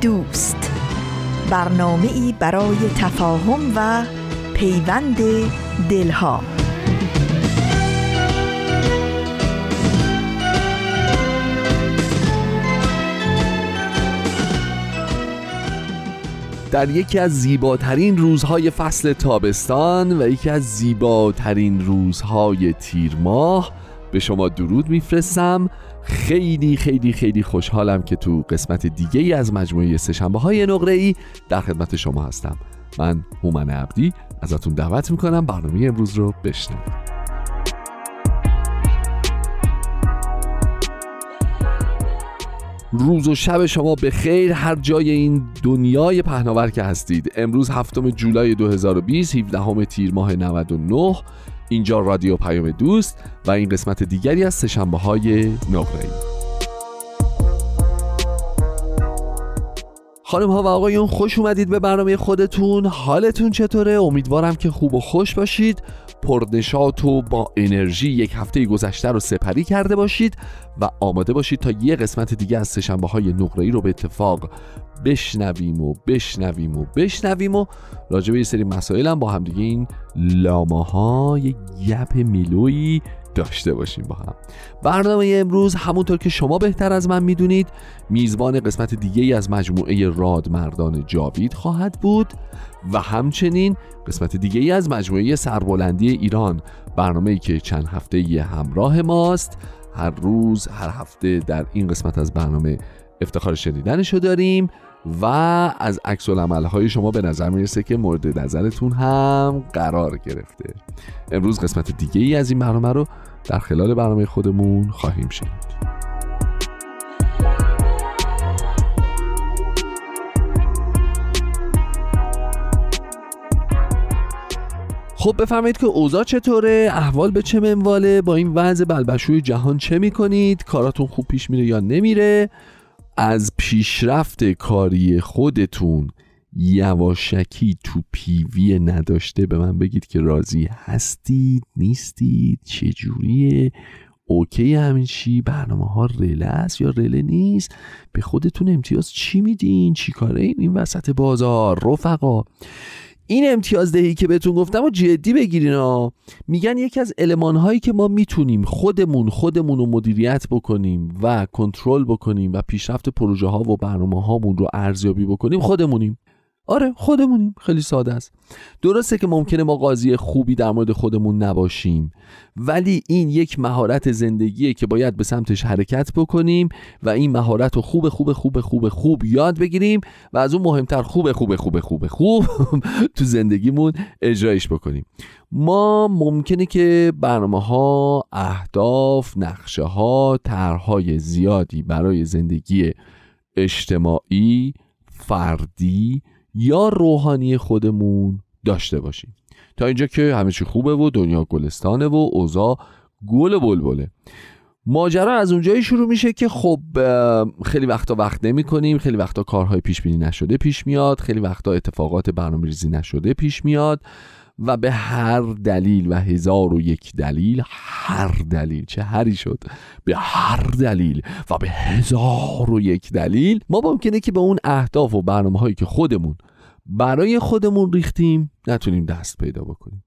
دوست. برنامه ای برای تفاهم و پیوند دلها. در یکی از زیباترین روزهای فصل تابستان و یکی از زیباترین روزهای تیر ماه به شما درود میفرستم. خیلی خیلی خیلی خوشحالم که تو قسمت دیگه ای از مجموعه سشنبه های نقره ای در خدمت شما هستم. من هومن عبدی ازتون دعوت می‌کنم برنامه امروز رو بشنوید. روز و شب شما به خیر هر جای این دنیای پهناور که هستید. امروز هفتم جولای 2020 17 تیر ماه 99 اینجا رادیو پیام دوست و این قسمت دیگری از سشنبه های نقره خانم ها و آقایون خوش اومدید به برنامه خودتون. حالتون چطوره؟ امیدوارم که خوب و خوش باشید. پرنشات و با انرژی یک هفته گذشته رو سپری کرده باشید و آماده باشید تا یه قسمت دیگه از سشنبه های نقره رو به اتفاق بشنویم و بشنویم و بشنویم و راجع به یه سری مسائل هم با همدیگه این لامه های گپ میلویی داشته باشیم با هم. برنامه امروز همونطور که شما بهتر از من می‌دونید میزبان قسمت دیگه از مجموعه رادمردان جاوید خواهد بود و همچنین قسمت دیگه از مجموعه سربلندی ایران برنامه ای که چند هفته همراه ماست. هر روز هر هفته در این قسمت از برنامه افتخار شنیدنشو داریم. و از عکس های شما به نظر می‌رسه که مورد نظرتون هم قرار گرفته. امروز قسمت دیگه ای از این برنامه رو در خلال برنامه خودمون خواهیم شنید. خب بفرمایید که اوضاع چطوره؟ احوال به چه منواله؟ با این وضع بلبشوی جهان چه می‌کنید؟ کاراتون خوب پیش میره یا نمیره؟ از پیشرفت کاری خودتون یواشکی تو پیوی نداشته به من بگید که راضی هستید نیستید چجوریه؟ اوکی همین چی؟ برنامه ها رله است یا رله نیست؟ به خودتون امتیاز چی میدین؟ چی کاره این این وسط بازار رفقا. این امتیاز دهی که بهتون گفتم و جدی بگیرین ها میگن یکی از علمان هایی که ما می‌تونیم خودمون خودمون رو مدیریت بکنیم و کنترل بکنیم و پیشرفت پروژه ها و برنامه هامون رو ارزیابی بکنیم خودمونیم. آره خودمونیم. خیلی ساده است. درسته که ممکنه ما قاضی خوبی در مورد خودمون نباشیم ولی این یک مهارت زندگیه که باید به سمتش حرکت بکنیم و این مهارت رو خوب خوب خوب خوب خوب یاد بگیریم و از اون مهمتر خوب خوب خوب خوب خوب تو زندگیمون اجرایش بکنیم. ما ممکنه که برنامه ها اهداف نقشه ها طرحهای زیادی برای زندگی اجتماعی فردی یا روحانی خودمون داشته باشیم. تا اینجا که همه چی خوبه و دنیا گلستانه و اوضاع گل بلبله. ماجرا از اونجایی شروع میشه که خب خیلی وقتا وقت نمی کنیم خیلی وقتا کارهای پیش بینی نشده پیش میاد خیلی وقتا اتفاقات برنامه ریزی نشده پیش میاد. و به هر دلیل و هزار و یک دلیل هر دلیل چه هری شد به هر دلیل و به هزار و یک دلیل ما ممکنه که به اون اهداف و برنامه هایی که خودمون برای خودمون ریختیم نتونیم دست پیدا بکنیم.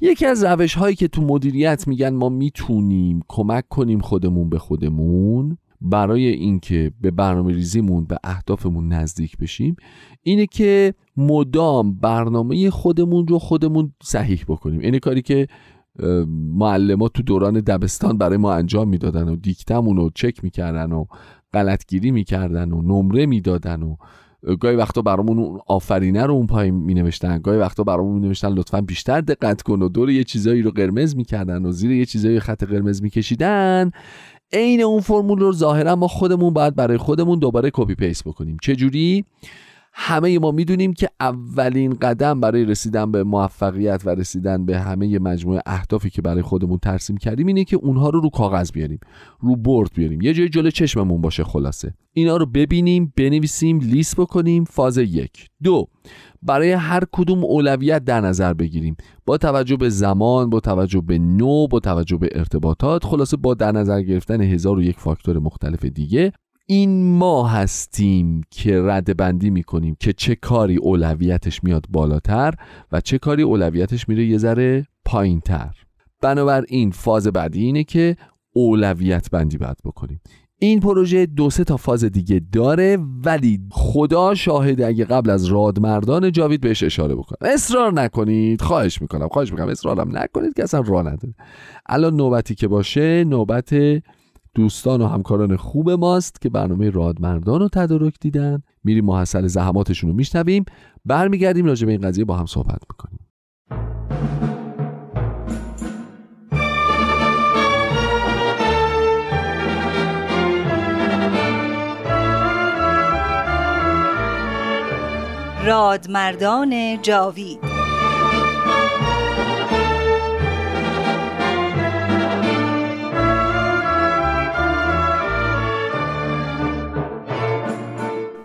یکی از روش هایی که تو مدیریت میگن ما می‌تونیم کمک کنیم خودمون به خودمون برای اینکه به برنامه ریزیمون به اهدافمون نزدیک بشیم اینه که مدام برنامه خودمون رو خودمون صحیح بکنیم. اینه کاری که معلمات تو دوران دبستان برای ما انجام می‌دادن و دیکتمون رو چک می‌کردن و غلطگیری می‌کردن و نمره می‌دادن و گاهی وقتا برامون اون آفرینه رو اون پایین می نوشتن گاهی وقتا برامون می نوشتن لطفا بیشتر دقت کن و دور یه چیزایی رو قرمز می‌کردن و زیر یه چیزایی خط قرمز میکشیدن. عین اون فرمول رو ظاهرا ما خودمون باید برای خودمون دوباره copy paste بکنیم. چه جوری همه ما می‌دونیم که اولین قدم برای رسیدن به موفقیت و رسیدن به همه مجموعه اهدافی که برای خودمون ترسیم کردیم اینه که اونها رو رو کاغذ بیاریم رو برد بیاریم. یه جای جلو چشممون باشه خلاصه. اینا رو ببینیم بنویسیم لیست بکنیم. فاز یک. دو. برای هر کدوم اولویت در نظر بگیریم. با توجه به زمان با توجه به نو با توجه به ارتباطات خلاصه با در نظر گرفتن هزار و یک فاکتور مختلف دیگه. این ما هستیم که رد بندی می‌کنیم که چه کاری اولویتش میاد بالاتر و چه کاری اولویتش میره یه ذره پایین تر بنابراین فاز بعدی اینه که اولویت بندی باید بکنیم. این پروژه دو سه تا فاز دیگه داره ولی خدا شاهد اگه قبل از رادمردان جاوید بهش اشاره بکنم. اصرار نکنید. خواهش می‌کنم خواهش می‌کنم. اصرارم نکنید که اصلا راه نداره. الان نوبتی که باشه نوبت دوستان و همکاران خوب ماست که برنامه رادمردان رو تدارک دیدن. میریم محصل زحماتشون رو میشنویم. برمیگردیم راجع به این قضیه با هم صحبت می‌کنیم. رادمردان جاوید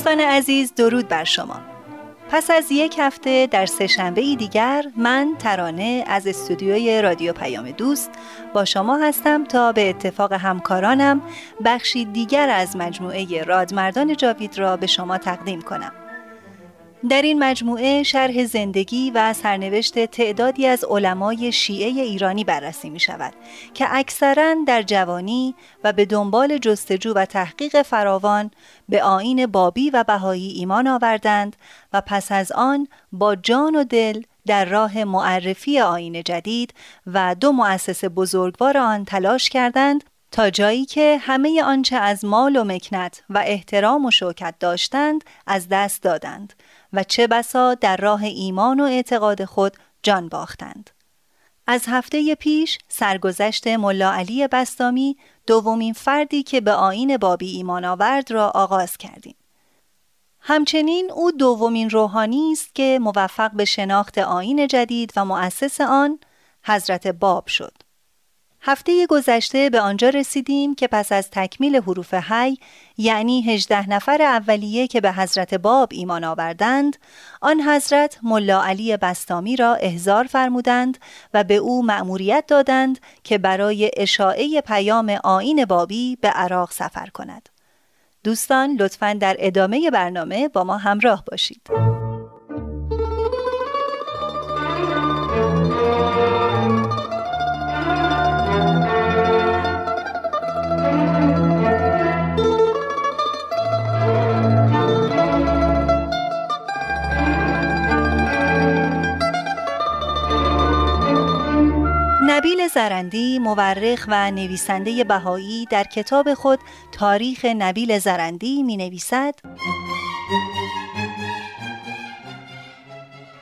دوستان عزیز درود بر شما. پس از یک هفته در سهشنبه دیگر من ترانه از استودیوی رادیو پیام دوست با شما هستم تا به اتفاق همکارانم بخشی دیگر از مجموعه رادمردان جاوید را به شما تقدیم کنم. در این مجموعه شرح زندگی و سرنوشت تعدادی از علمای شیعه ایرانی بررسی می شود که اکثرا در جوانی و به دنبال جستجو و تحقیق فراوان به آین بابی و بهایی ایمان آوردند و پس از آن با جان و دل در راه معرفی آین جدید و دو مؤسسه بزرگوار آن تلاش کردند تا جایی که همه آنچه از مال و مکنت و احترام و شوکت داشتند از دست دادند. و چه بسا در راه ایمان و اعتقاد خود جان باختند. از هفته پیش سرگذشت ملا علی بستامی دومین فردی که به آین بابی ایمان آورد را آغاز کردیم. همچنین او دومین روحانی است که موفق به شناخت آین جدید و مؤسس آن حضرت باب شد. هفته گذشته به آنجا رسیدیم که پس از تکمیل حروف حی یعنی هجده نفر اولیه که به حضرت باب ایمان آوردند آن حضرت ملا علی بستامی را احضار فرمودند و به او مأموریت دادند که برای اشاعه پیام آین بابی به عراق سفر کند. دوستان لطفا در ادامه برنامه با ما همراه باشید. نبیل زرندی مورخ و نویسنده بهایی در کتاب خود تاریخ نبیل زرندی می نویسد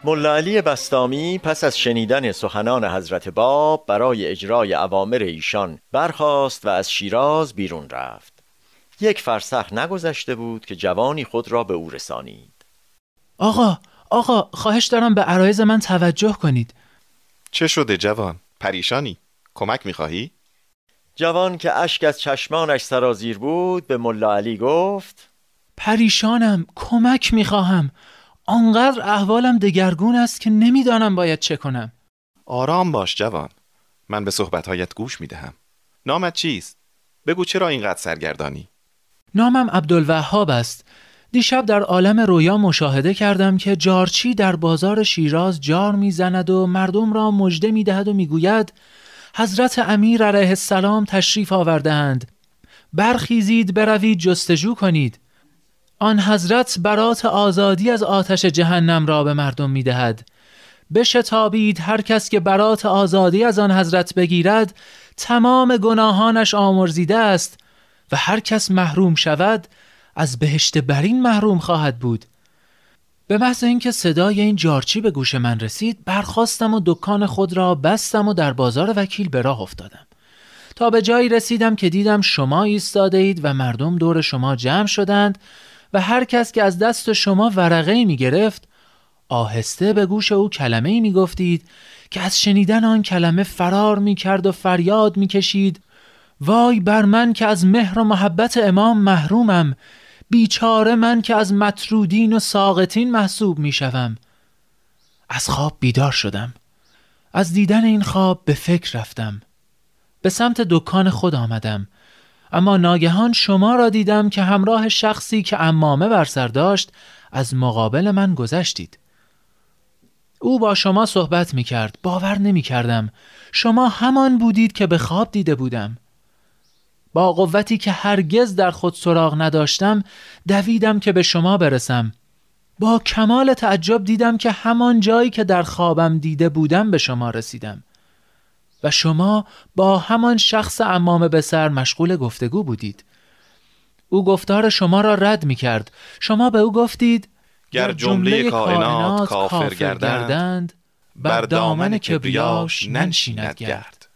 ملا علی بستامی پس از شنیدن سخنان حضرت باب برای اجرای اوامر ایشان برخاست و از شیراز بیرون رفت. یک فرسخ نگذشته بود که جوانی خود را به او رسانید. آقا آقا خواهش دارم به عرایز من توجه کنید. چه شده جوان؟ پریشانی. کمک می‌خواهی؟ جوان که اشک از چشمانش سرازیر بود به ملا علی گفت پریشانم کمک می‌خواهم. آنقدر احوالم دگرگون است که نمی‌دانم باید چه کنم. آرام باش جوان. من به صحبتهایت گوش می‌دهم. نامت چیست؟ بگو چرا اینقدر سرگردانی؟ نامم عبدالوهاب است. دیشب در عالم رویا مشاهده کردم که جارچی در بازار شیراز جار می‌زند و مردم را مژده می‌دهد و می‌گوید حضرت امیر علیه السلام تشریف آوردهاند. برخیزید بروید جستجو کنید. آن حضرت برات آزادی از آتش جهنم را به مردم می‌دهد. بشتابید هر کس که برات آزادی از آن حضرت بگیرد تمام گناهانش آمرزیده است و هر کس محروم شود از بهشت برین محروم خواهد بود. به محض اینکه صدای این جارچی به گوش من رسید برخواستم و دکان خود را بستم و در بازار وکیل به راه افتادم. تا به جایی رسیدم که دیدم شما ایستاده اید و مردم دور شما جمع شدند و هر کس که از دست شما ورقه می گرفت آهسته به گوش او کلمه می گفتید که از شنیدن آن کلمه فرار می کرد و فریاد می کشید وای بر من که از مهر و محبت امام محرومم بیچاره من که از مطرودین و ساقتین محسوب می شوم. از خواب بیدار شدم. از دیدن این خواب به فکر رفتم. به سمت دکان خود آمدم. اما ناگهان شما را دیدم که همراه شخصی که امامه بر سر داشت از مقابل من گذشتید. او با شما صحبت می کرد باور نمی کردم شما همان بودید که به خواب دیده بودم. با قوتی که هرگز در خود سراغ نداشتم دویدم که به شما برسم. با کمال تعجب دیدم که همان جایی که در خوابم دیده بودم به شما رسیدم. و شما با همان شخص امام به سر مشغول گفتگو بودید. او گفتار شما را رد می کرد شما به او گفتید گر جمله کائنات کافر گردند بر دامن کبریاش ننشیند گرد.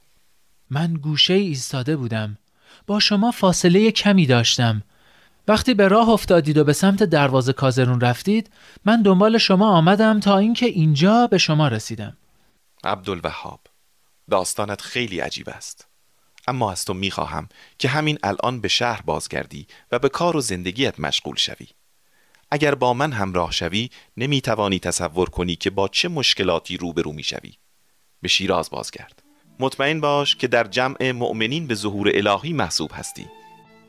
من گوشه ایستاده بودم. با شما فاصله کمی داشتم. وقتی به راه افتادید و به سمت دروازه کازرون رفتید من دنبال شما آمدم تا اینکه اینجا به شما رسیدم. عبدالوهاب داستانت خیلی عجیب است. اما از تو می‌خواهم که همین الان به شهر بازگردی و به کار و زندگیت مشغول شوی. اگر با من همراه شوی نمی‌توانی تصور کنی که با چه مشکلاتی روبرو می‌شوی. به شیراز بازگرد. مطمئن باش که در جمع مؤمنین به ظهور الهی محسوب هستی.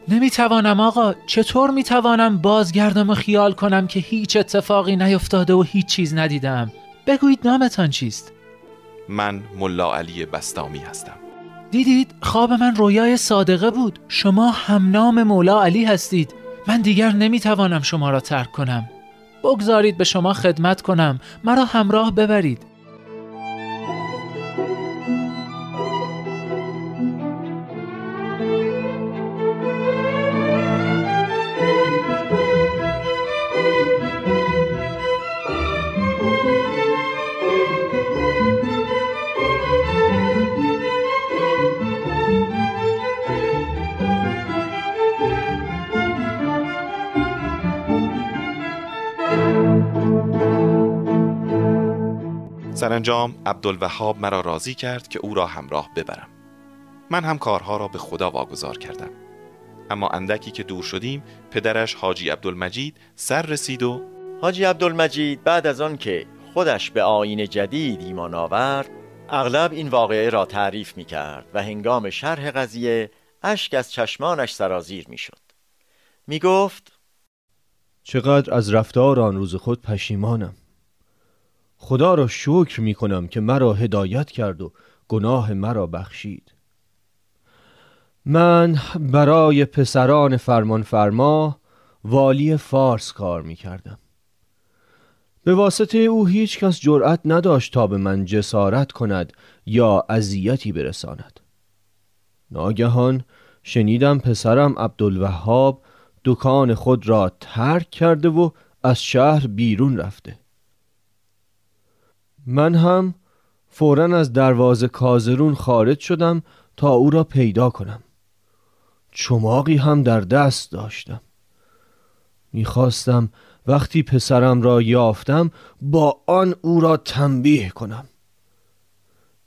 نمی‌توانم آقا. چطور می‌توانم بازگردم و خیال کنم که هیچ اتفاقی نیفتاده و هیچ چیز ندیدم؟ بگویید نامتان چیست؟ من ملا علی بستامی هستم. دیدید خواب من رویای صادقه بود. شما هم نام مولا علی هستید. من دیگر نمی‌توانم شما را ترک کنم. بگذارید به شما خدمت کنم. مرا همراه ببرید. سرانجام عبدالوهاب مرا راضی کرد که او را همراه ببرم. من هم کارها را به خدا واگذار کردم. اما اندکی که دور شدیم پدرش حاجی عبدالمجید سر رسید و حاجی عبدالمجید بعد از آن که خودش به آین جدید ایمان آورد اغلب این واقعه را تعریف می کرد و هنگام شرح قضیه اشک از چشمانش سرازیر می شد می گفت چقدر از رفتار آن روز خود پشیمانم. خدا را شکر می کنم که مرا هدایت کرد و گناه مرا بخشید. من برای پسران فرمان فرما والی فارس کار می کردم. به واسطه او هیچ کس جرأت نداشت تا به من جسارت کند یا اذیتی برساند. ناگهان شنیدم پسرم عبدالوهاب دکان خود را ترک کرده و از شهر بیرون رفته. من هم فورا از دروازه کازرون خارج شدم تا او را پیدا کنم. چماقی هم در دست داشتم. می‌خواستم وقتی پسرم را یافتم با آن او را تنبیه کنم.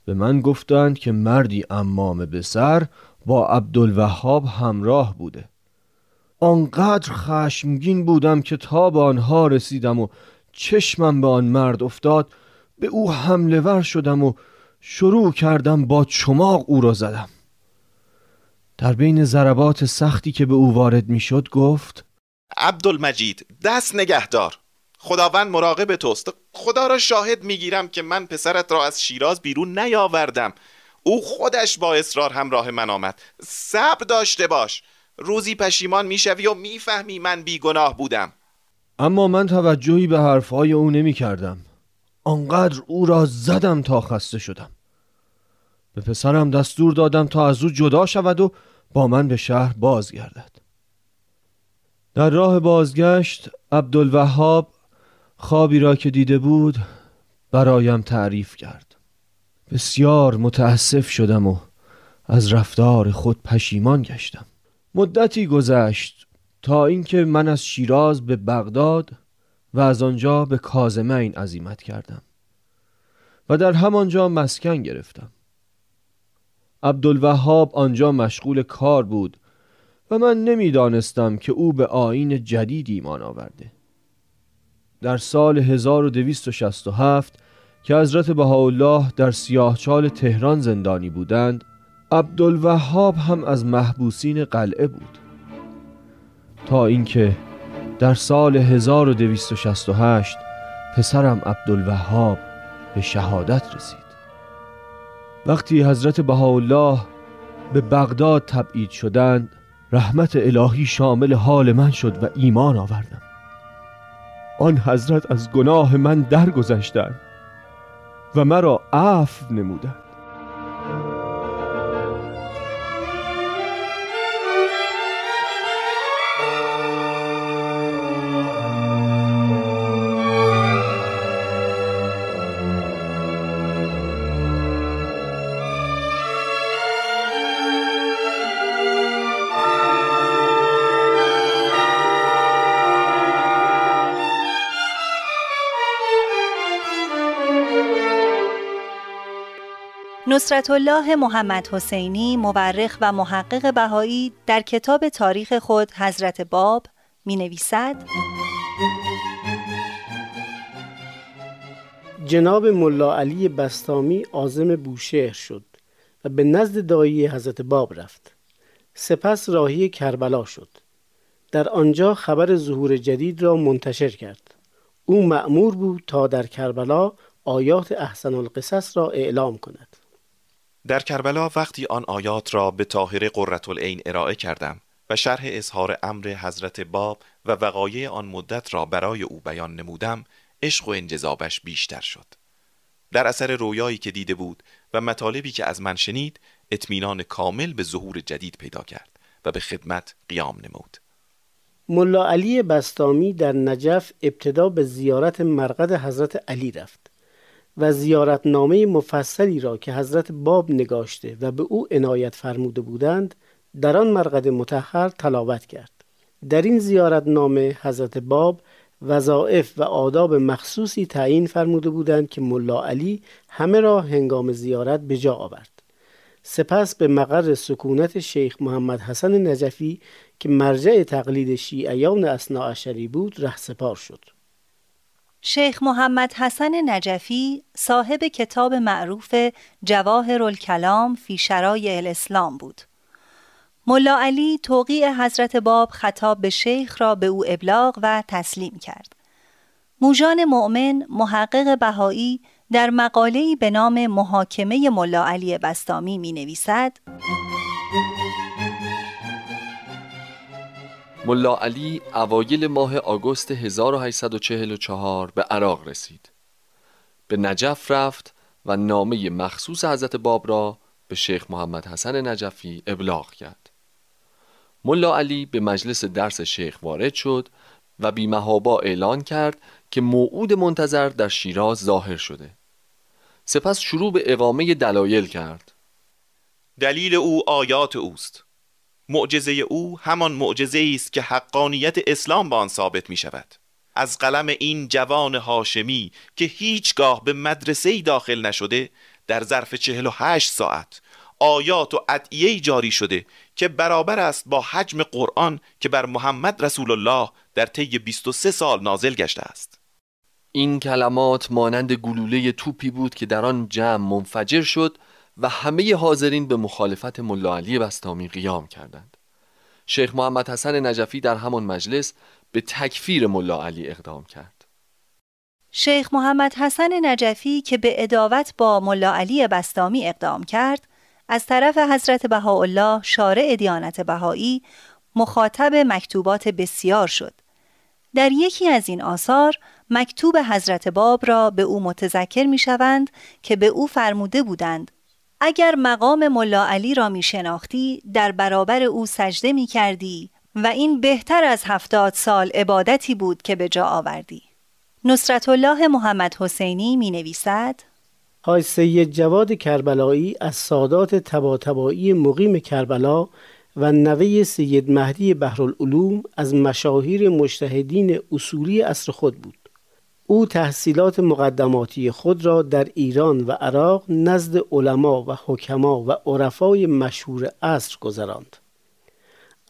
به من گفتند که مردی امام به سر با عبدالوهاب همراه بوده. آنقدر خشمگین بودم که تا به آنها رسیدم و چشمم به آن مرد افتاد به او حمله ور شدم و شروع کردم با چماق او را زدم. در بین ضربات سختی که به او وارد می‌شد گفت عبدالمجید دست نگهدار. خداوند مراقب توست. خدا را شاهد می‌گیرم که من پسرت را از شیراز بیرون نیاوردم. او خودش با اصرار همراه من آمد. صبر داشته باش. روزی پشیمان می‌شوی و می‌فهمی من بیگناه بودم. اما من توجهی به حرفهای او نمی کردم آنقدر او را زدم تا خسته شدم. به پسرم دستور دادم تا از او جدا شود و با من به شهر بازگردد. در راه بازگشت عبدالوهاب خوابی را که دیده بود برایم تعریف کرد. بسیار متاسف شدم و از رفتار خود پشیمان گشتم. مدتی گذشت تا اینکه من از شیراز به بغداد و از آنجا به کازمین عزیمت کردم و در همانجا مسکن گرفتم. عبدالوهاب آنجا مشغول کار بود و من نمی‌دانستم که او به آین جدید ایمان آورده. در سال 1267 که حضرت بهاءالله در سیاهچال تهران زندانی بودند عبدالوهاب هم از محبوسین قلعه بود. تا اینکه در سال 1268 پسرم عبدالوهاب به شهادت رسید. وقتی حضرت بهاءالله به بغداد تبعید شدند رحمت الهی شامل حال من شد و ایمان آوردم. آن حضرت از گناه من درگذشتند و مرا عفو نمودند. نصرت الله محمد حسینی مورخ و محقق بهایی در کتاب تاریخ خود حضرت باب می نویسد جناب ملا علی بستامی آزم بوشهر شد و به نزد دایی حضرت باب رفت. سپس راهی کربلا شد. در آنجا خبر ظهور جدید را منتشر کرد. او مأمور بود تا در کربلا آیات احسن القصص را اعلام کند. در کربلا وقتی آن آیات را به طاهر قرة ارائه کردم و شرح اظهار امر حضرت باب و وقایع آن مدت را برای او بیان نمودم عشق و انجذابش بیشتر شد. در اثر رویایی که دیده بود و مطالبی که از من شنید اطمینان کامل به ظهور جدید پیدا کرد و به خدمت قیام نمود. ملا علی بستامی در نجف ابتدا به زیارت مرقد حضرت علی رفت. و زیارتنامه مفصلی را که حضرت باب نگاشته و به او عنایت فرموده بودند در آن مرقد متحر تلاوت کرد. در این زیارتنامه حضرت باب وظائف و آداب مخصوصی تعیین فرموده بودند که ملا علی همه را هنگام زیارت به جا آورد. سپس به مقر سکونت شیخ محمد حسن نجفی که مرجع تقلید شیعیان اصناعشری بود رهسپار شد. شیخ محمد حسن نجفی صاحب کتاب معروف جواهر الکلام فی شرای الاسلام بود. ملا علی توقیع حضرت باب خطاب به شیخ را به او ابلاغ و تسلیم کرد. موجان مؤمن محقق بهایی در مقاله‌ای به نام محاکمه ملا علی بستامی می نویسد ملا علی اوایل ماه آگوست 1844 به عراق رسید. به نجف رفت و نامه مخصوص حضرت باب را به شیخ محمد حسن نجفی ابلاغ کرد. ملا علی به مجلس درس شیخ وارد شد و بیمهابا اعلان کرد که موعود منتظر در شیراز ظاهر شده. سپس شروع به اقامه دلایل کرد. دلیل او آیات اوست. معجزه او همان معجزه است که حقانیت اسلام با آن ثابت می شود از قلم این جوان هاشمی که هیچگاه به مدرسه داخل نشده در ظرف چهل و هشت ساعت آیات و ادعیه جاری شده که برابر است با حجم قرآن که بر محمد رسول الله در طی 23 سال نازل گشته است. این کلمات مانند گلوله توپی بود که در آن جمع منفجر شد و همه حاضرین به مخالفت ملا علی بستامی قیام کردند. شیخ محمد حسن نجفی در همان مجلس به تکفیر ملا علی اقدام کرد. شیخ محمد حسن نجفی که به اداوت با ملا علی بستامی اقدام کرد از طرف حضرت بهاءالله شارع دیانت بهایی مخاطب مکتوبات بسیار شد. در یکی از این آثار مکتوب حضرت باب را به او متذکر می شوند که به او فرموده بودند اگر مقام ملا علی را می شناختی در برابر او سجده می کردی و این بهتر از هفتاد سال عبادتی بود که به جا آوردی. نصرت الله محمد حسینی می نویسد های سید جواد کربلایی از سادات تباتبایی مقیم کربلا و نوه سید مهدی بحرالعلوم از مشاهیر مشتهدین اصولی اصر خود بود. او تحصیلات مقدماتی خود را در ایران و عراق نزد علما و حکما و عرفای مشهور عصر گذراند.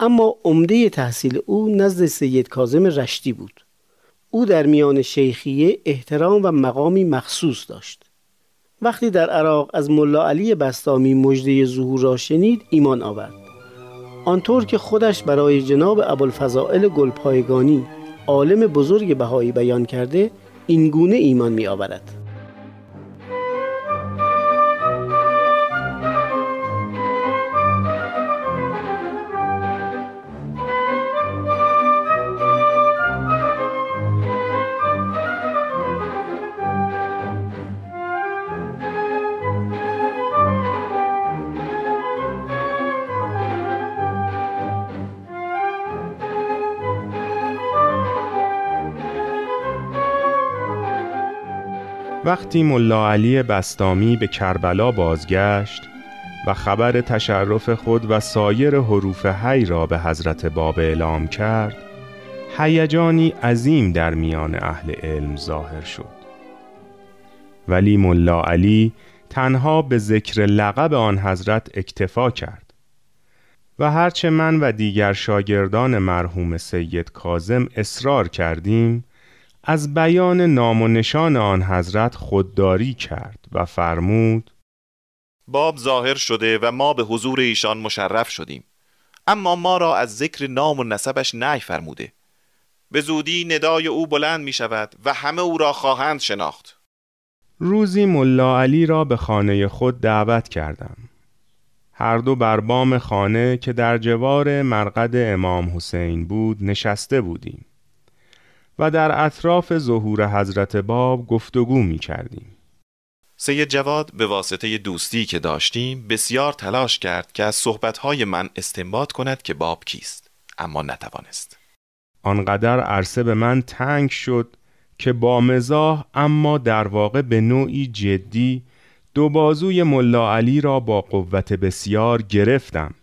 اما عمده تحصیل او نزد سید کازم رشتی بود. او در میان شیخیه احترام و مقامی مخصوص داشت. وقتی در عراق از ملا علی بستامی مجده ظهور را شنید ایمان آورد. آنطور که خودش برای جناب ابوالفضائل گلپایگانی عالم بزرگ بهایی بیان کرده این گونه ایمان می آورد وقتی ملا علی بستامی به کربلا بازگشت و خبر تشرف خود و سایر حروف حی را به حضرت باب اعلام کرد هیجانی عظیم در میان اهل علم ظاهر شد. ولی ملا علی تنها به ذکر لقب آن حضرت اکتفا کرد و هرچه من و دیگر شاگردان مرحوم سید کازم اصرار کردیم از بیان نام و نشان آن حضرت خودداری کرد و فرمود باب ظاهر شده و ما به حضور ایشان مشرف شدیم. اما ما را از ذکر نام و نسبش نهی فرموده. به زودی ندای او بلند می شود و همه او را خواهند شناخت. روزی ملا علی را به خانه خود دعوت کردم. هر دو بر بام خانه که در جوار مرقد امام حسین بود نشسته بودیم. و در اطراف ظهور حضرت باب گفتگو می کردیم. سید جواد به واسطه دوستی که داشتیم بسیار تلاش کرد که از صحبتهای من استنباط کند که باب کیست اما نتوانست آنقدر عرصه به من تنگ شد که با مزاح اما در واقع به نوعی جدی دو بازوی ملا علی را با قوت بسیار گرفتم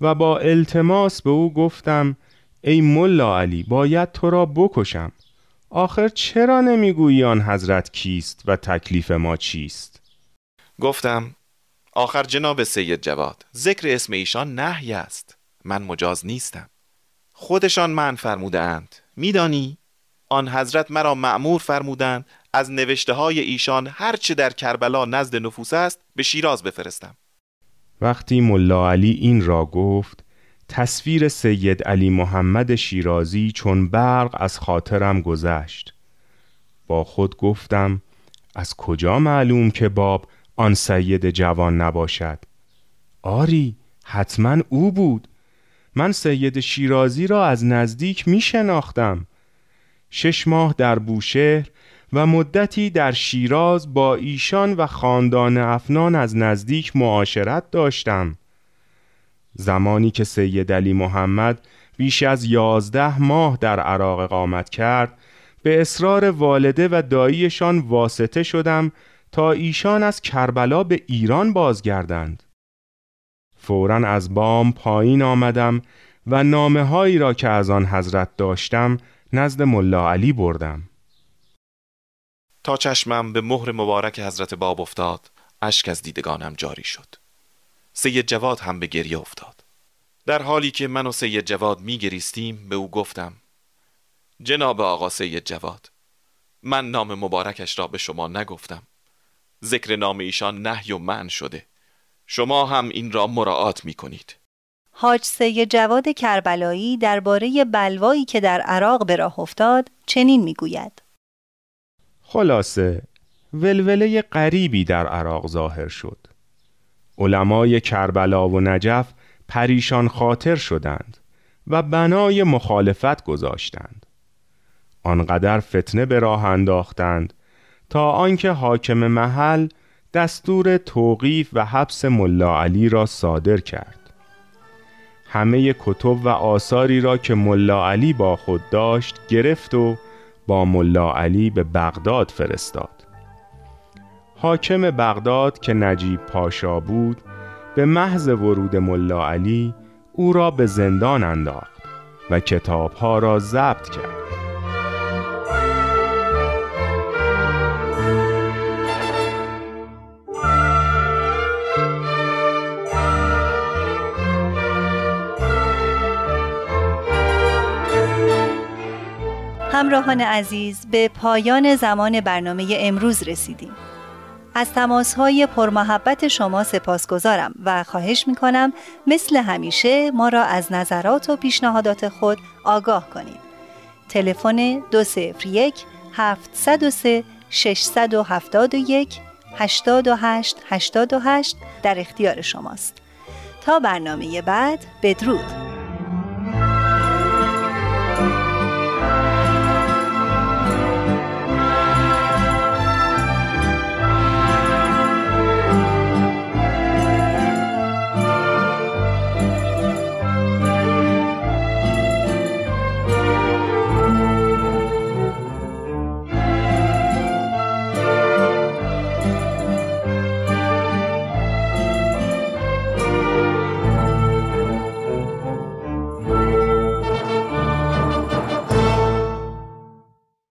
و با التماس به او گفتم ای ملا علی باید تو را بکشم. آخر چرا نمی‌گویی آن حضرت کیست و تکلیف ما چیست؟ گفتم آخر جناب سید جواد ذکر اسم ایشان نهی است. من مجاز نیستم. خودشان من فرمودند میدانی؟ آن حضرت مرا معمور فرمودند از نوشته های ایشان هرچه در کربلا نزد نفوس است به شیراز بفرستم. وقتی ملا علی این را گفت تصویر سید علی محمد شیرازی چون برق از خاطرم گذشت. با خود گفتم از کجا معلوم که باب آن سید جوان نباشد؟ آری حتما او بود. من سید شیرازی را از نزدیک می شناختم شش ماه در بوشهر و مدتی در شیراز با ایشان و خاندان افنان از نزدیک معاشرت داشتم. زمانی که سید علی محمد بیش از یازده ماه در عراق اقامت کرد به اصرار والده و داییشان واسطه شدم تا ایشان از کربلا به ایران بازگردند. فورا از بام پایین آمدم و نامه هایی را که از آن حضرت داشتم نزد ملا علی بردم. تا چشمم به مهر مبارک حضرت باب افتاد اشک از دیدگانم جاری شد. سید جواد هم به گریه افتاد. در حالی که من و سید جواد می گریستیم به او گفتم جناب آقا سید جواد من نام مبارکش را به شما نگفتم. ذکر نام ایشان نهی و من شده. شما هم این را مراعات می کنید حاج سید جواد کربلایی درباره بلوایی که در عراق به راه افتاد چنین می‌گوید. خلاصه ولوله غریبی در عراق ظاهر شد. علمای کربلا و نجف پریشان خاطر شدند و بنای مخالفت گذاشتند. آنقدر فتنه به راه انداختند تا آنکه حاکم محل دستور توقیف و حبس ملا علی را صادر کرد. همه کتب و آثاری را که ملا علی با خود داشت گرفت و با ملا علی به بغداد فرستاد. حاکم بغداد که نجیب پاشا بود به محض ورود ملا علی او را به زندان انداخت و کتابها را ضبط کرد. همراهان عزیز به پایان زمان برنامه امروز رسیدیم. از تماس های پرمحبت شما سپاسگزارم و خواهش می کنم مثل همیشه ما را از نظرات و پیشنهادات خود آگاه کنید. تلفن 201 703 671 828 828 در اختیار شماست. تا برنامه بعد بدرود.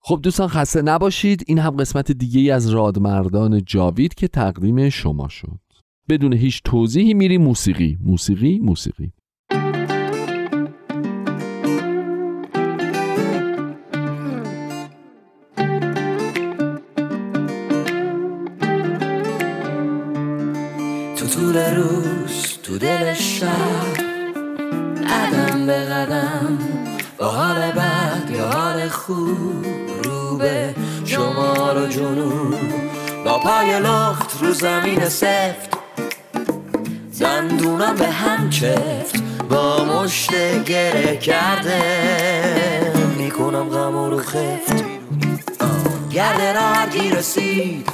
خب دوستان خسته نباشید. این هم قسمت دیگه از رادمردان جاوید که تقدیم شما شد. بدون هیچ توضیحی میری موسیقی. موسیقی موسیقی. تو طول روز تو دل شب قدم به قدم با حال بد یا حال خوب. و جنوب با پای لخت رو زمین سفت. دندونم به هم چفت. با مشت گره کرده. می‌کنم غم رو خفت. گرده را هرگی رسید.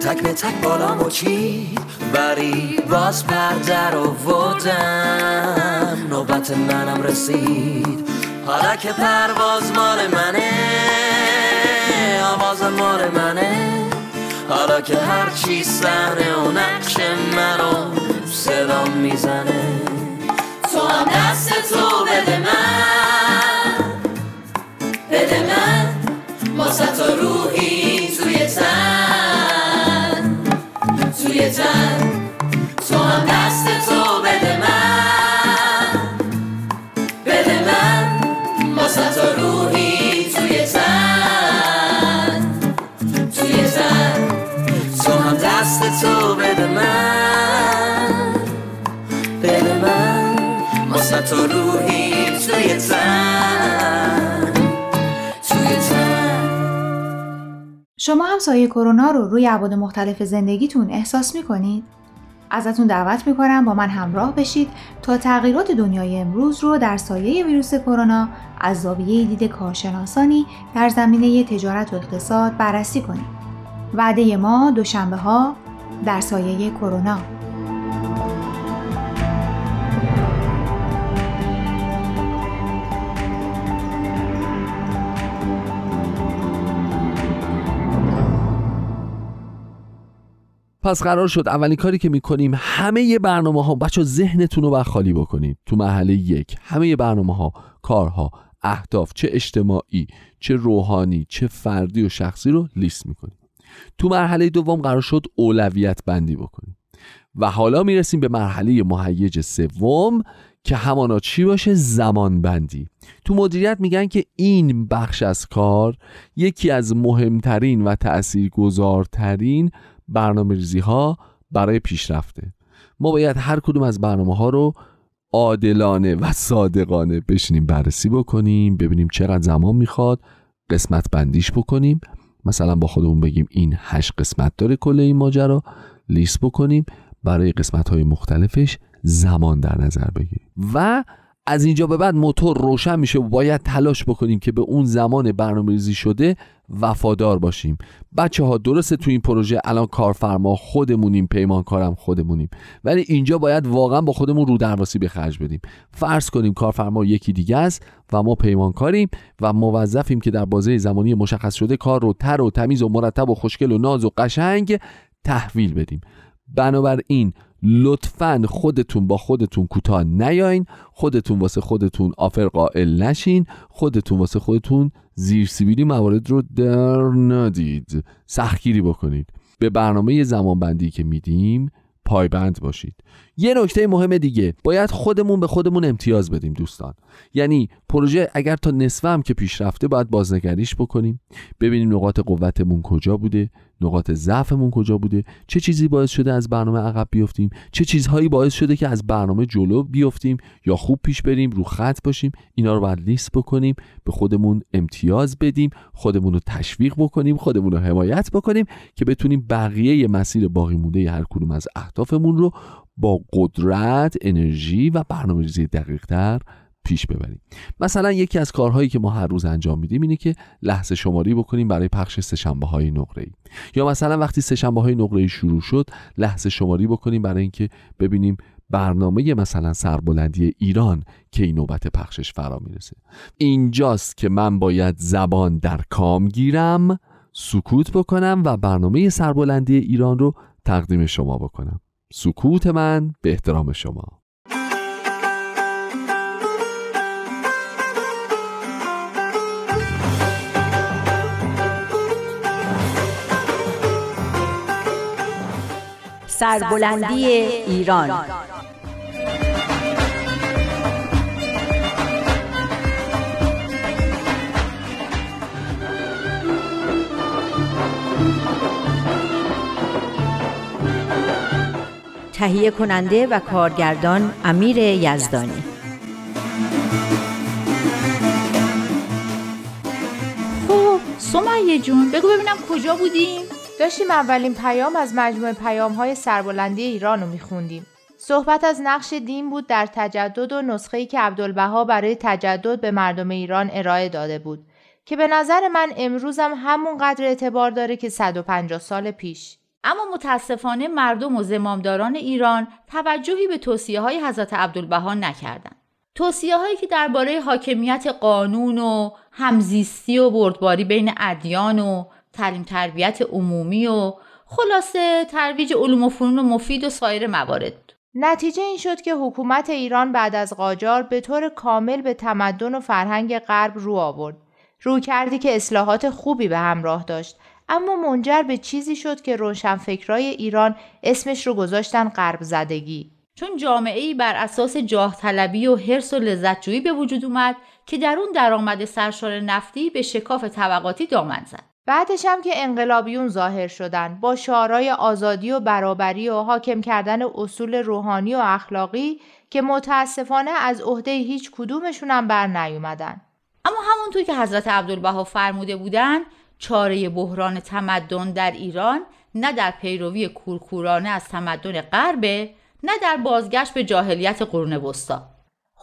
تک به تک بالا مچید بری باز پرده رو ودم نوبت منم رسید. حالا که پرواز مال منه. مال منه. حالا که هر چی سهنه و نقش منو صدا می‌زنه. تو هم دست تو بده من. بده من. واسه تو روحی توی تن. توی تن. تو هم دست تو تو روحی توی تن شما هم سایه کرونا رو روی عباد مختلف زندگیتون احساس می‌کنید؟ ازتون دعوت می‌کنم با من همراه بشید تا تغییرات دنیای امروز رو در سایه ویروس کرونا از زاویه دید کارشناسانی در زمینه تجارت و اقتصاد بررسی کنیم. وعده ما دوشنبه ها در سایه کرونا پس قرار شد اولین کاری که می‌کنیم همه برنامه ها بچه ذهنتون رو بر خالی بکنید تو مرحله یک همه برنامه ها کارها اهداف چه اجتماعی چه روحانی چه فردی و شخصی رو لیست می‌کنیم. تو مرحله دوم قرار شد اولویت بندی بکنیم. و حالا می‌رسیم به مرحله مهیج سوم که همانا چی باشه؟ زمان بندی. تو مدیریت میگن که این بخش از کار یکی از مهمترین و تأثیرگذارترین برنامه ریزی ها برای پیشرفته. ما باید هر کدوم از برنامه ها رو عادلانه و صادقانه بشینیم بررسی بکنیم ببینیم چقدر زمان می‌خواد قسمت بندیش بکنیم. مثلا با خودمون بگیم این هشت قسمت داره کل این ماجرا لیست بکنیم برای قسمت های مختلفش زمان در نظر بگیریم. و از اینجا به بعد موتور روشن میشه و باید تلاش بکنیم که به اون زمان برنامه ریزی شده وفادار باشیم. بچه ها درسته تو این پروژه الان کارفرما خودمونیم پیمانکارم خودمونیم ولی اینجا باید واقعا با خودمون رو درواسی به خرج بدیم. فرض کنیم کارفرما یکی دیگه است و ما پیمانکاریم و موظفیم که در بازه زمانی مشخص شده کار رو تر و تمیز و مرتب و خوشگل و ناز و قشنگ تحویل بدیم. بنابراین لطفا خودتون با خودتون کوتاه نیاین خودتون واسه خودتون آفر قائل نشین خودتون واسه خودتون زیر سیبیلی موارد رو در ندید. سختگیری بکنید. به برنامه زمانبندی که میدیم پایبند باشید. یه نکته مهم دیگه باید خودمون به خودمون امتیاز بدیم دوستان. یعنی پروژه اگر تا نصفه هم که پیش رفته باید بازنگریش بکنیم. ببینیم نقاط قوتمون کجا بوده. نقاط ضعفمون کجا بوده؟ چه چیزی باعث شده از برنامه عقب بیفتیم؟ چه چیزهایی باعث شده که از برنامه جلو بیفتیم؟ یا خوب پیش بریم رو خط باشیم؟ اینا رو باید لیست بکنیم به خودمون امتیاز بدیم خودمون رو تشویق بکنیم خودمون رو حمایت بکنیم که بتونیم بقیه مسیر باقی مونده هر کدوم از اهدافمون رو با قدرت انرژی و برنامه ریزی دقیق تر پیش ببریم. مثلا یکی از کارهایی که ما هر روز انجام میدیم اینه که لحظه شماری بکنیم برای پخش سهشنبه های نقره یا مثلا وقتی سهشنبه های نقره شروع شد لحظه شماری بکنیم برای اینکه ببینیم برنامه مثلا سربلندی ایران که این نوبت پخشش فرا می‌رسه. اینجاست که من باید زبان در کام گیرم سکوت بکنم و برنامه سربلندی ایران رو تقدیم شما بکنم. سکوت من به احترام شما. سربلندی ایران. تهیه کننده و کارگردان امیر یزدانی. خب سمیه جون بگو ببینم کجا بودیم؟ داشتیم اولین پیام از مجموعه پیام های سربلندی ایران رو میخوندیم. صحبت از نقش دین بود در تجدد و نسخه‌ای که عبدالبها برای تجدد به مردم ایران ارائه داده بود که به نظر من امروزم همون قدر اعتبار داره که 150 سال پیش. اما متاسفانه مردم و زمامداران ایران توجهی به توصیه های حضرت عبدالبها نکردند. توصیه هایی که درباره حاکمیت قانون و همزیستی و بردباری بین ادیان و تعلیم تربیت عمومی و خلاصه ترویج علوم و فنون مفید و سایر موارد نتیجه این شد که حکومت ایران بعد از قاجار به طور کامل به تمدن و فرهنگ غرب رو آورد. رو کردی که اصلاحات خوبی به همراه داشت اما منجر به چیزی شد که روشنفکرای ایران اسمش رو گذاشتن غرب زدگی. چون جامعه ای بر اساس جاه طلبی و حرس و لذتجویی به وجود اومد که در اون درآمد سرشار نفتی به شکاف طبقاتی دامن زد. بعدش هم که انقلابیون ظاهر شدن با شعارهای آزادی و برابری و حاکم کردن اصول روحانی و اخلاقی که متاسفانه از عهده هیچ کدومشون هم بر نیومدن. اما همونطور که حضرت عبدالبها فرموده بودن چاره بحران تمدن در ایران نه در پیروی کورکورانه از تمدن غربه نه در بازگشت به جاهلیت قرون وسطا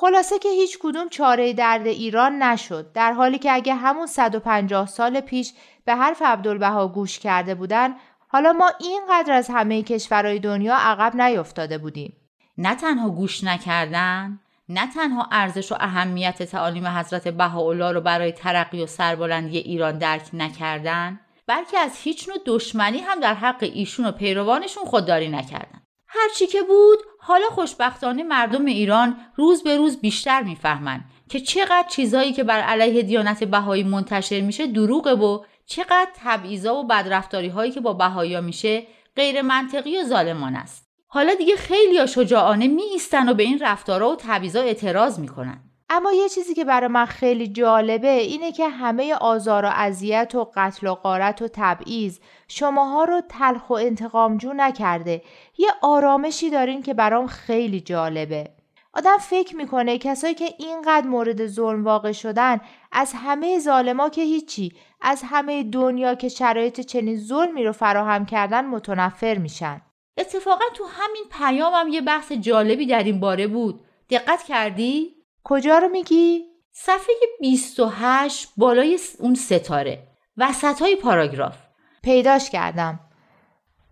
خلاصه که هیچ کدوم چاره درد ایران نشد در حالی که اگه همون 150 سال پیش به حرف عبدالبها گوش کرده بودن حالا ما اینقدر از همه کشورهای دنیا عقب نیفتاده بودیم. نه تنها گوش نکردن نه تنها ارزش و اهمیت تعالیم حضرت بهاءالله رو برای ترقی و سربلندی ایران درک نکردن بلکه از هیچ نوع دشمنی هم در حق ایشون و پیروانشون خودداری نکردن. هرچی که بود حالا خوشبختانه مردم ایران روز به روز بیشتر می‌فهمند که چقدر چیزهایی که بر علیه دیانت بهایی منتشر میشه دروغه و چقدر تبعیضا و بدرفتاری هایی که با بهایی میشه غیر منطقی و ظالمان است. حالا دیگه خیلی ها شجاعانه می ایستن و به این رفتارها و تعویضا اعتراض می‌کنن. اما یه چیزی که برای من خیلی جالبه اینه که همه آزار و اذیت و قتل و غارت و تبعیض شماها رو تلخ و انتقامجو نکرده. یه آرامشی دارین که برام خیلی جالبه. آدم فکر می‌کنه کسایی که اینقدر مورد ظلم واقع شدن از همه ظالما که هیچی از همه دنیا که شرایط چنین ظلمی رو فراهم کردن متنفر میشن. اتفاقا تو همین پیامم یه بحث جالبی در این باره بود. دقت کردی؟ کجا رو میگی؟ صفحه 28 بالای اون ستاره. وسط های پاراگراف. پیداش کردم.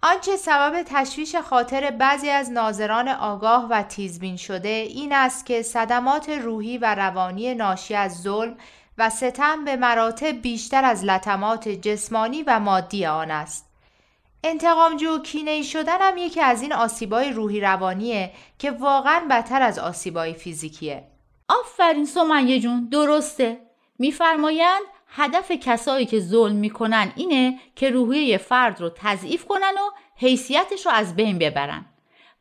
آنچه سبب تشویش خاطر بعضی از ناظران آگاه و تیزبین شده این است که صدمات روحی و روانی ناشی از ظلم و ستم به مراتب بیشتر از لطمات جسمانی و مادی آن است. انتقامجو کینه شدن هم یکی از این آسیبای روحی روانیه که واقعا بدتر از آسیبای فیزیکیه. آفرین سمیه جون درسته. میفرمایند هدف کسایی که ظلم می‌کنن اینه که روحیه فرد رو تضعیف کنن و حیثیتش رو از بین ببرن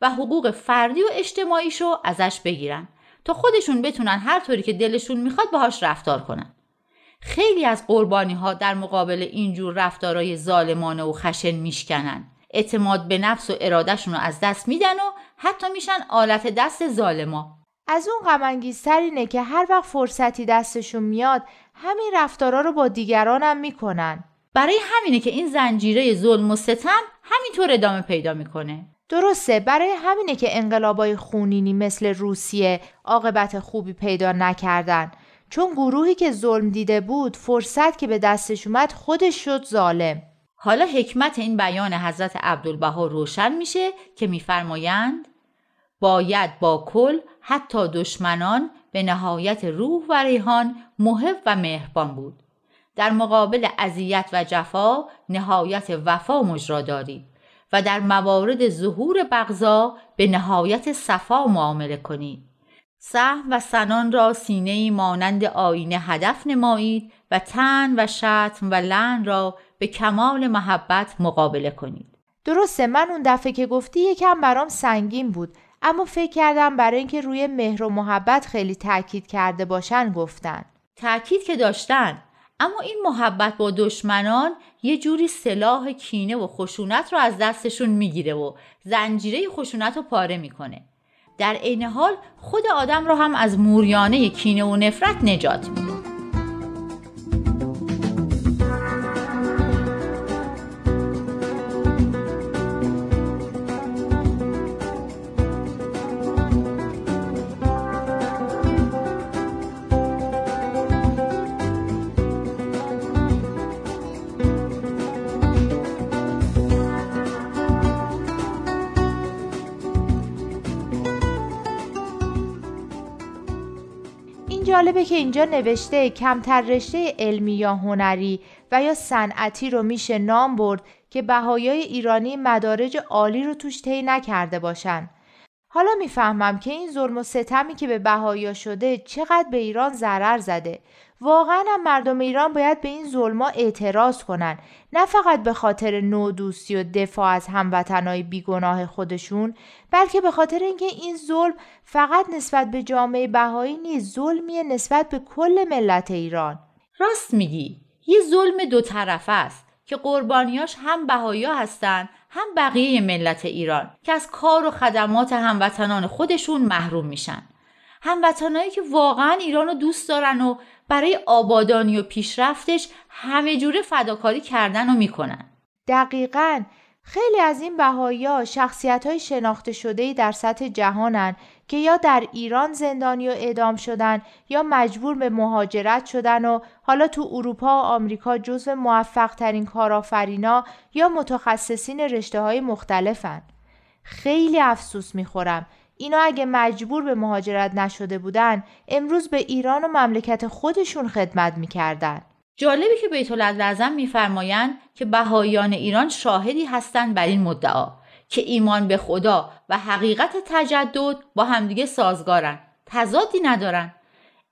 و حقوق فردی و اجتماعیش رو ازش بگیرن تا خودشون بتونن هر طوری که دلشون می‌خواد باهاش رفتار کنن. خیلی از قربانی ها در مقابل اینجور رفتارای ظالمانه و خشن میشکنن. اعتماد به نفس و ارادهشون رو از دست میدن و حتی میشن آلت دست ظالما. از اون غمانگیزتر اینه که هر وقت فرصتی دستشون میاد همین رفتارا رو با دیگرانم می‌کنن. برای همینه که این زنجیره ظلم و ستم همینطور ادامه پیدا می‌کنه. درسته برای همینه که انقلابای خونینی مثل روسیه عاقبت خوبی پیدا نکردن. چون گروهی که ظلم دیده بود فرصت که به دستش اومد خودش شد ظالم. حالا حکمت این بیان حضرت عبدالبها روشن میشه که میفرمایند باید با کل حتی دشمنان به نهایت روح و ریحان محب و مهربان بود. در مقابل اذیت و جفا نهایت وفا مجرا دارید و در موارد ظهور بغضا به نهایت صفا معامله کنید سهم و سنان را سینه مانند آینه هدف نمایید و تن و شتم و لن را به کمال محبت مقابله کنید. درسته من اون دفعه که گفتی یکم برام سنگین بود. اما فکر کردم برای اینکه روی مهر و محبت خیلی تاکید کرده باشن گفتن. تاکید که داشتن. اما این محبت با دشمنان یه جوری سلاح کینه و خشونت رو از دستشون می‌گیره و زنجیره خشونت رو پاره می‌کنه. در عین حال خود آدم رو هم از موریانه کینه و نفرت نجات میده. جالبه که اینجا نوشته کمتر رشته علمی یا هنری و یا صنعتی رو میشه نام برد که بهایای ایرانی مدارج عالی رو توش طی نکرده باشن. حالا می‌فهمم که این ظلم و ستمی که به بهایا شده چقدر به ایران ضرر زده واقعا هم مردم ایران باید به این ظلما اعتراض کنن. نه فقط به خاطر نودوستی و دفاع از هموطنهای بیگناه خودشون بلکه به خاطر اینکه این ظلم فقط نسبت به جامعه بهایی نیست ظلمیه نسبت به کل ملت ایران. راست میگی. یه ظلم دو طرفه است که قربانیاش هم بهایا هستن هم بقیه ملت ایران که از کار و خدمات هموطنان خودشون محروم میشن. هموطنایی که واقعا ایران رو دوست دارن و برای آبادانی و پیشرفتش همه جوره فداکاری کردن و می‌کنن دقیقا خیلی از این بهایی شخصیت های شناخته شده در سطح جهانن که یا در ایران زندانی و اعدام شدن یا مجبور به مهاجرت شدن و حالا تو اروپا و آمریکا جزو موفق ترین کارآفرینا یا متخصصین رشته های مختلفن. خیلی افسوس می‌خورم اینا اگه مجبور به مهاجرت نشده بودن امروز به ایران و مملکت خودشون خدمت می‌کردن. جالبی که بیت العظم میفرمایند که بهایان ایران شاهدی هستند بر این مدعا که ایمان به خدا و حقیقت تجدد با همدیگه سازگارن. تضادی ندارن.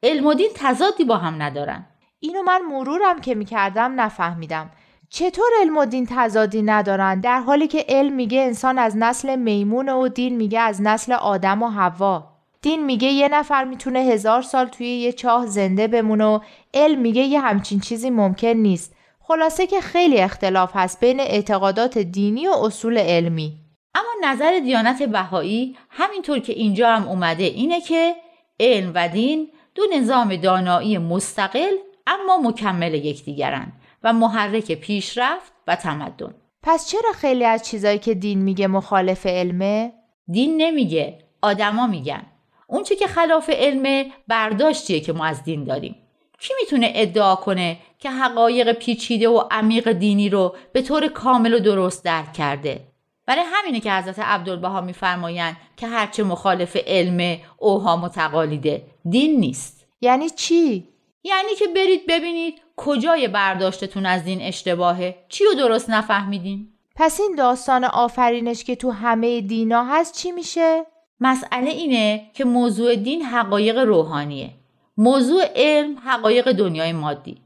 علم و دین تضادی با هم ندارن. اینو من مرورم که می‌کردم نفهمیدم. چطور علم و دین تضادی ندارن؟ در حالی که علم میگه انسان از نسل میمون و دین میگه از نسل آدم و حوا. دین میگه یه نفر می‌تونه هزار سال توی یه چاه زنده بمونه و علم میگه یه همچین چیزی ممکن نیست. خلاصه که خیلی اختلاف هست بین اعتقادات دینی و اصول علمی. اما نظر دیانت بهایی همینطور که اینجا هم اومده اینه که علم و دین دو نظام دانایی مستقل اما مکمل یکدیگرند و محرک پیشرفت و تمدن. پس چرا خیلی از چیزایی که دین میگه مخالف علمه؟ دین نمیگه آدما میگن. اون چی که خلاف علمه برداشتیه که ما از دین داریم. کی می‌تونه ادعا کنه که حقایق پیچیده و عمیق دینی رو به طور کامل و درست درک کرده؟ برای همینه که حضرت عبدالبها میفرمایند که هرچه مخالف علم اوهام و تقالیده دین نیست. یعنی چی؟ یعنی که برید ببینید کجای برداشتتون از دین اشتباهه؟ چی رو درست نفهمیدین؟ پس این داستان آفرینش که تو همه دینا هست چی میشه؟ مسئله اینه که موضوع دین حقایق روحانیه. موضوع علم حقایق دنیای مادی.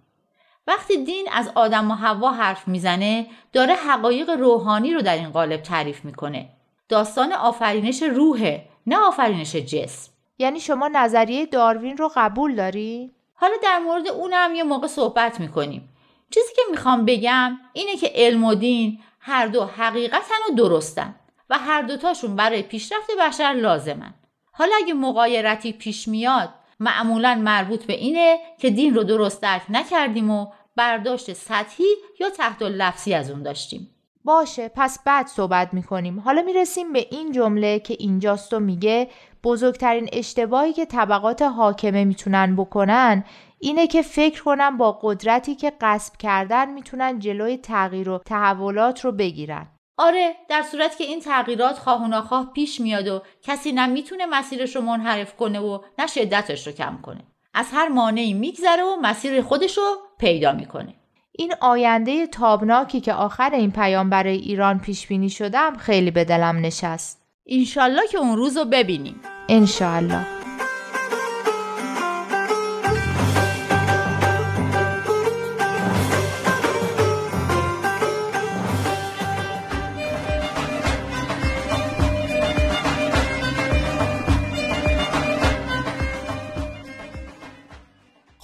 وقتی دین از آدم و هوا حرف می‌زنه داره حقایق روحانی رو در این قالب تعریف می‌کنه. داستان آفرینش روحه نه آفرینش جسم. یعنی شما نظریه داروین رو قبول داری؟ حالا در مورد اونم یه موقع صحبت می‌کنیم. چیزی که می‌خوام بگم اینه که علم و دین هر دو حقیقتن و درستن و هر دوتاشون برای پیشرفت بشر لازمن. حالا اگه مقایرتی پیش میاد معمولا مربوط به اینه که دین رو درست درک نکردیم و برداشت سطحی یا تحت لفظی از اون داشتیم. باشه پس بعد صحبت می‌کنیم. حالا می‌رسیم به این جمله که اینجاست و میگه بزرگترین اشتباهی که طبقات حاکمه می‌تونن بکنن اینه که فکر کنن با قدرتی که قصب کردن می‌تونن جلوی تغییر و تحولات رو بگیرن. آره در صورت که این تغییرات خواه و ناخواه پیش میاد و کسی نه می‌تونه مسیرش رو منحرف کنه و نه شدتش رو کم کنه. از هر مانعی میگذره و مسیر خودش رو پیدا می‌کنه. این آینده تابناکی که آخر این پیام برای ایران پیش بینی شدم خیلی به دلم نشست. انشالله که اون روز رو ببینیم. انشالله.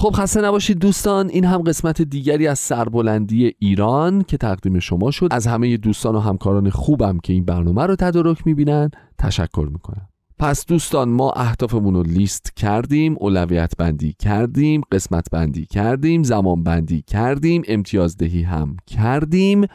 خب خسته نباشید دوستان این هم قسمت دیگری از سربلندی ایران که تقدیم شما شد. از همه دوستان و همکاران خوبم که این برنامه رو تدارک می‌بینن تشکر می‌کنم. پس دوستان ما اهدافمون رو لیست کردیم اولویت بندی کردیم قسمت بندی کردیم زمان بندی کردیم امتیازدهی هم کردیم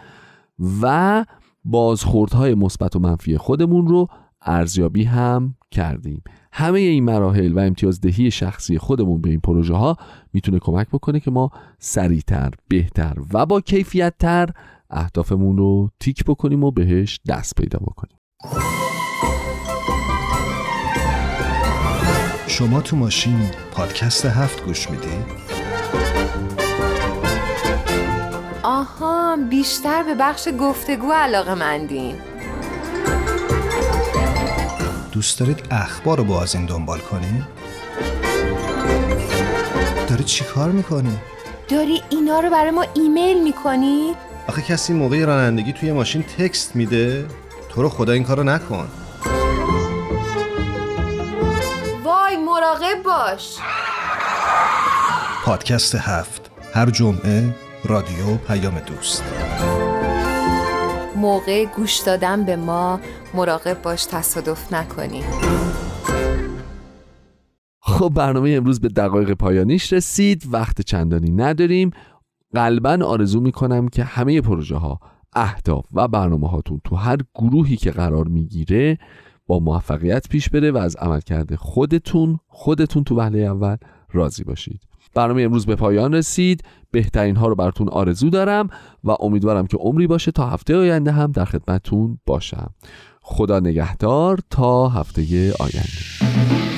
و بازخوردهای مثبت و منفی خودمون رو ارزیابی هم کردیم. همه این مراحل و امتیازدهی شخصی خودمون به این پروژه ها می‌تونه کمک بکنه که ما سریعتر بهتر و با کیفیتتر اهدافمون رو تیک بکنیم و بهش دست پیدا بکنیم شما تو ماشین پادکست هفت گوش می‌دید؟ آها بیشتر به بخش گفتگو علاقه مندین دوست دارید اخبار رو با از این دنبال کنی؟ داری چی کار می‌کنی؟ داری اینا رو برای ما ایمیل می‌کنی؟ آخه کسی موقع رانندگی توی ماشین تکست میده؟ تو رو خدا این کارو نکن وای مراقب باش پادکست هفت هر جمعه رادیو پیام دوست موقع گوش دادن به ما مراقب باش تصادف نکنی. خب برنامه امروز به دقایق پایانیش رسید. وقت چندانی نداریم. قلبا آرزو می‌کنم که همه پروژه ها اهداف و برنامه هاتون تو هر گروهی که قرار می‌گیره با موفقیت پیش بره و از عملکرد خودتون خودتون تو وهله اول راضی باشید. برنامه امروز به پایان رسید. بهترین ها رو براتون آرزو دارم و امیدوارم که عمری باشه تا هفته آینده هم در خدمتتون باشم. خدا نگهدار تا هفته آینده.